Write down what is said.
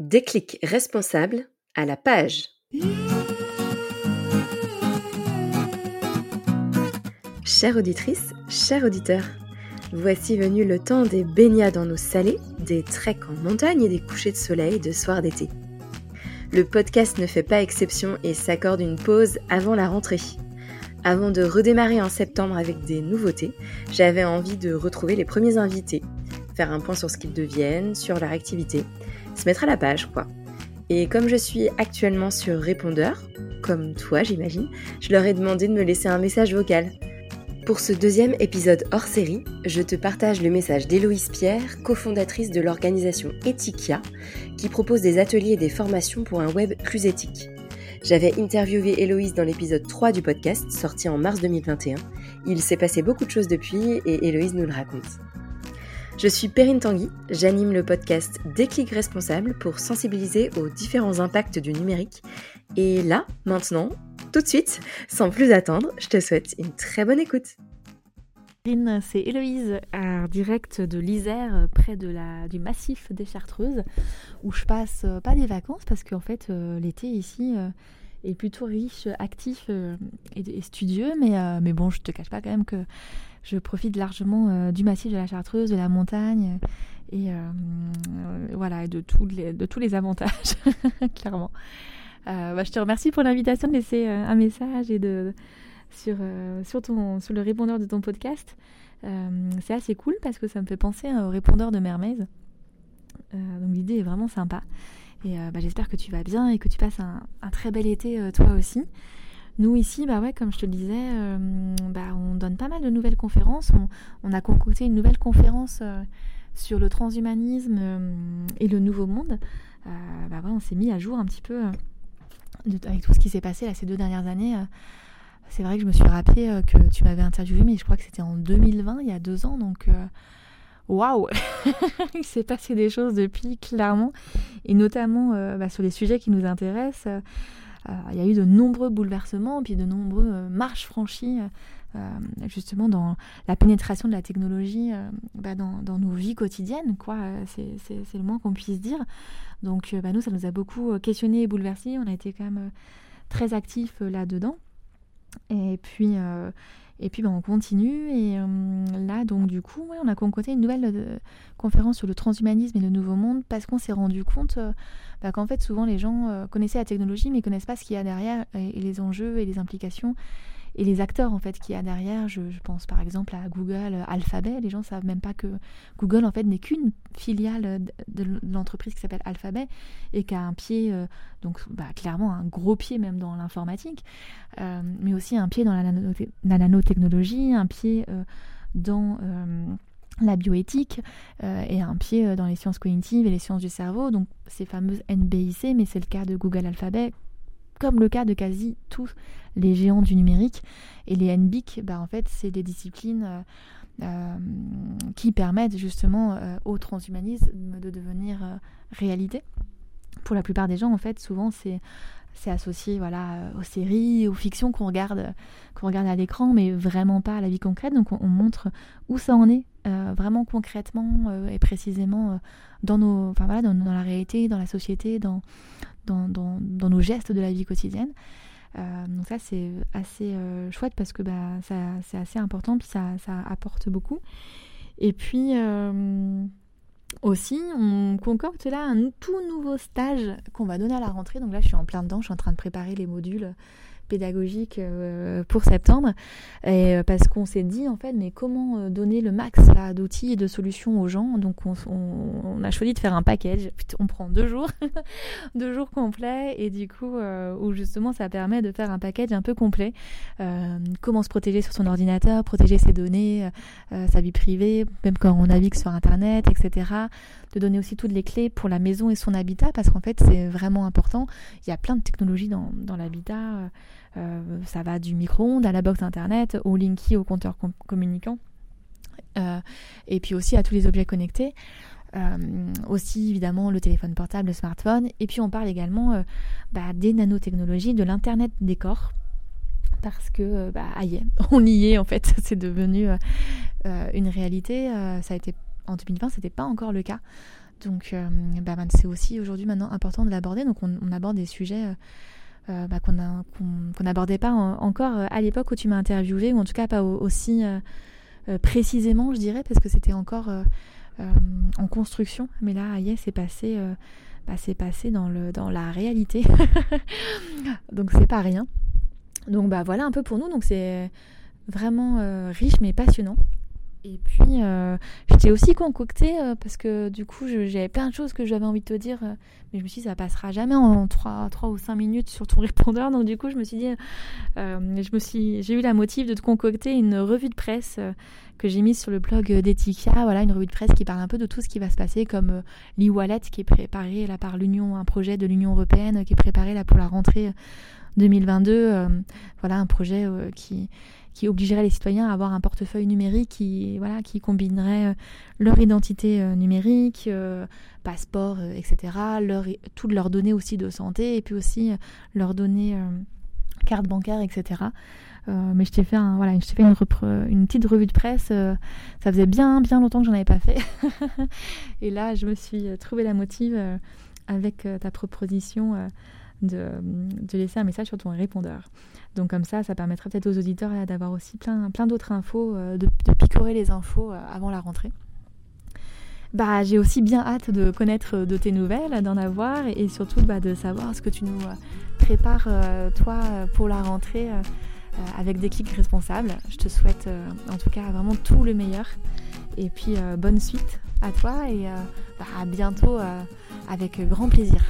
Déclic responsable à la page. Chère auditrice, chers auditeurs, voici venu le temps des baignades en eau salée, des treks en montagne et des couchers de soleil de soir d'été. Le podcast ne fait pas exception et s'accorde une pause avant la rentrée. Avant de redémarrer en septembre avec des nouveautés, j'avais envie de retrouver les premiers invités, faire un point sur ce qu'ils deviennent, sur leur activité, se mettre à la page quoi. Et comme je suis actuellement sur répondeur, comme toi j'imagine, je leur ai demandé de me laisser un message vocal. Pour ce deuxième épisode hors série, je te partage le message d'Héloïse Pierre, cofondatrice de l'organisation Ethikia, qui propose des ateliers et des formations pour un web plus éthique. J'avais interviewé Héloïse dans l'épisode 3 du podcast, sorti en mars 2021. Il s'est passé beaucoup de choses depuis et Héloïse nous le raconte. Je suis Perrine Tanguy, j'anime le podcast Déclic Responsable pour sensibiliser aux différents impacts du numérique. Et là, maintenant, tout de suite, sans plus attendre, je te souhaite une très bonne écoute. Perrine, c'est Héloïse, direct de l'Isère, près de la, du massif des Chartreuses, où je passe euh, pas des vacances parce qu'en fait, euh, l'été ici, euh, est plutôt riche, actif euh, et, studieux. Mais, euh, mais bon, je te cache pas quand même que je profite largement euh, du massif de la Chartreuse, de la montagne et voilà, de, tous les, de tous les avantages, clairement. Bah, je te remercie pour l'invitation de laisser un message et de, sur, sur, ton, sur le répondeur de ton podcast. c'est assez cool parce que ça me fait penser au répondeur de Mermaids. donc l'idée est vraiment sympa. Et euh, bah, j'espère que tu vas bien et que tu passes un, très bel été euh, toi aussi. Nous ici, bah ouais, comme je te le disais, euh, bah, on donne pas mal de nouvelles conférences. On, a concocté une nouvelle conférence sur le transhumanisme et le nouveau monde. bah on s'est mis à jour un petit peu avec tout ce qui s'est passé là, ces deux dernières années. c'est vrai que je me suis rappelé que tu m'avais interviewé, mais je crois que c'était en 2020, il y a deux ans. Donc waouh Il s'est passé des choses depuis, clairement, et notamment euh, bah, sur les sujets qui nous intéressent. Euh, il y a eu de nombreux bouleversements, puis de nombreuses euh, marches franchies, justement dans la pénétration de la technologie bah, dans, nos vies quotidiennes, quoi. C'est le moins qu'on puisse dire. Donc, bah, nous, ça nous a beaucoup questionné et bouleversé. On a été quand même très actifs là-dedans. Et puis, puis ben, on continue. Et euh, là donc du coup on a concocté une nouvelle euh, conférence sur le transhumanisme et le nouveau monde parce qu'on s'est rendu compte euh, bah, qu'en fait souvent les gens connaissaient la technologie mais connaissent pas ce qu'il y a derrière et les enjeux et les implications et les acteurs en fait qu'il y a derrière. Je, pense par exemple à Google, Alphabet. Les gens savent même pas que Google en fait n'est qu'une filiale de, l'entreprise qui s'appelle Alphabet et qui a un pied, euh, donc bah, clairement un gros pied même dans l'informatique, euh, mais aussi un pied dans la, nanotechnologie, un pied euh, dans la bioéthique et un pied dans les sciences cognitives et les sciences du cerveau, donc ces fameuses NBIC, mais c'est le cas de Google Alphabet, comme le cas de quasi tous les géants du numérique. Et les NBIC, bah, en fait, c'est des disciplines euh, euh, qui permettent justement euh, au transhumanisme de devenir réalité. Pour la plupart des gens, en fait, souvent, c'est c'est associé voilà aux séries, aux fictions qu'on regarde qu'on regarde à l'écran, mais vraiment pas à la vie concrète. Donc on, montre où ça en est vraiment concrètement et précisément dans nos, enfin voilà, dans, la réalité, dans la société, dans dans, dans, dans nos gestes de la vie quotidienne. Euh, donc ça c'est assez euh, chouette parce que bah, c'est assez important puis ça, ça, apporte beaucoup. Et puis euh, aussi on concocte là un tout nouveau stage qu'on va donner à la rentrée. Donc là je suis en plein dedans, je suis en train de préparer les modules pédagogique euh, pour septembre. Euh, parce qu'on s'est dit, en fait, mais comment euh, donner le max d'outils et de solutions aux gens? Donc, on, a choisi de faire un package. On prend deux jours, deux jours complets, et du coup, où justement, ça permet de faire un package un peu complet. comment se protéger sur son ordinateur, protéger ses données, sa vie privée, même quand on navigue sur Internet, etc. De donner aussi toutes les clés pour la maison et son habitat, parce qu'en fait, c'est vraiment important. Il y a plein de technologies dans l'habitat. Euh, ça va du micro-ondes à la box internet, au Linky, au compteur communicant, euh, et puis aussi à tous les objets connectés. Euh, aussi évidemment le téléphone portable, le smartphone, et puis on parle également bah, des nanotechnologies, de l'internet des corps, parce que bah, aïe, on y est en fait, c'est devenu une réalité. ça a été en 2020, c'était pas encore le cas Donc bah, c'est aussi aujourd'hui maintenant important de l'aborder. Donc on, aborde des sujets bah, qu'on n'abordait pas encore à l'époque où tu m'as interviewé, ou en tout cas pas aussi précisément, je dirais, parce que c'était encore en construction. Mais là, yes, c'est passé, bah, passé dans, le, dans la réalité. Donc c'est pas rien. Donc bah voilà un peu pour nous. Donc c'est vraiment euh, riche mais passionnant. Et puis, euh, je t'ai aussi concocté euh, parce que du coup, j'avais plein de choses que j'avais envie de te dire, mais je me suis dit, ça passera jamais en 3, 3 ou 5 minutes sur ton répondeur. Donc, du coup, je me suis dit, je me suis, j'ai eu la motive de te concocter une revue de presse que j'ai mise sur le blog d'Etika. Voilà, une revue de presse qui parle un peu de tout ce qui va se passer, comme l'e-wallet qui est préparé là par l'Union, un projet de l'Union européenne qui est préparé là pour la rentrée 2022. voilà, un projet qui qui obligerait les citoyens à avoir un portefeuille numérique qui, voilà, qui combinerait euh, leur identité euh, numérique, euh, passeport, etc., leur, toutes leurs données aussi de santé, et puis aussi leurs données carte bancaire, etc. mais je t'ai fait, voilà, je fait une, une, petite revue de presse. ça faisait bien, bien longtemps que j'en avais pas fait. et là, je me suis trouvé la motive avec ta proposition de, laisser un message sur ton répondeur. Donc comme ça, ça permettrait peut-être aux auditeurs d'avoir aussi plein, plein d'autres infos, euh, de, picorer les infos euh, avant la rentrée. Bah, j'ai aussi bien hâte de connaître de tes nouvelles, d'en avoir et, surtout bah, de savoir ce que tu nous euh, prépares toi pour la rentrée avec des clics responsables. Je te souhaite en tout cas vraiment tout le meilleur et puis bonne suite à toi et bah, à bientôt avec grand plaisir.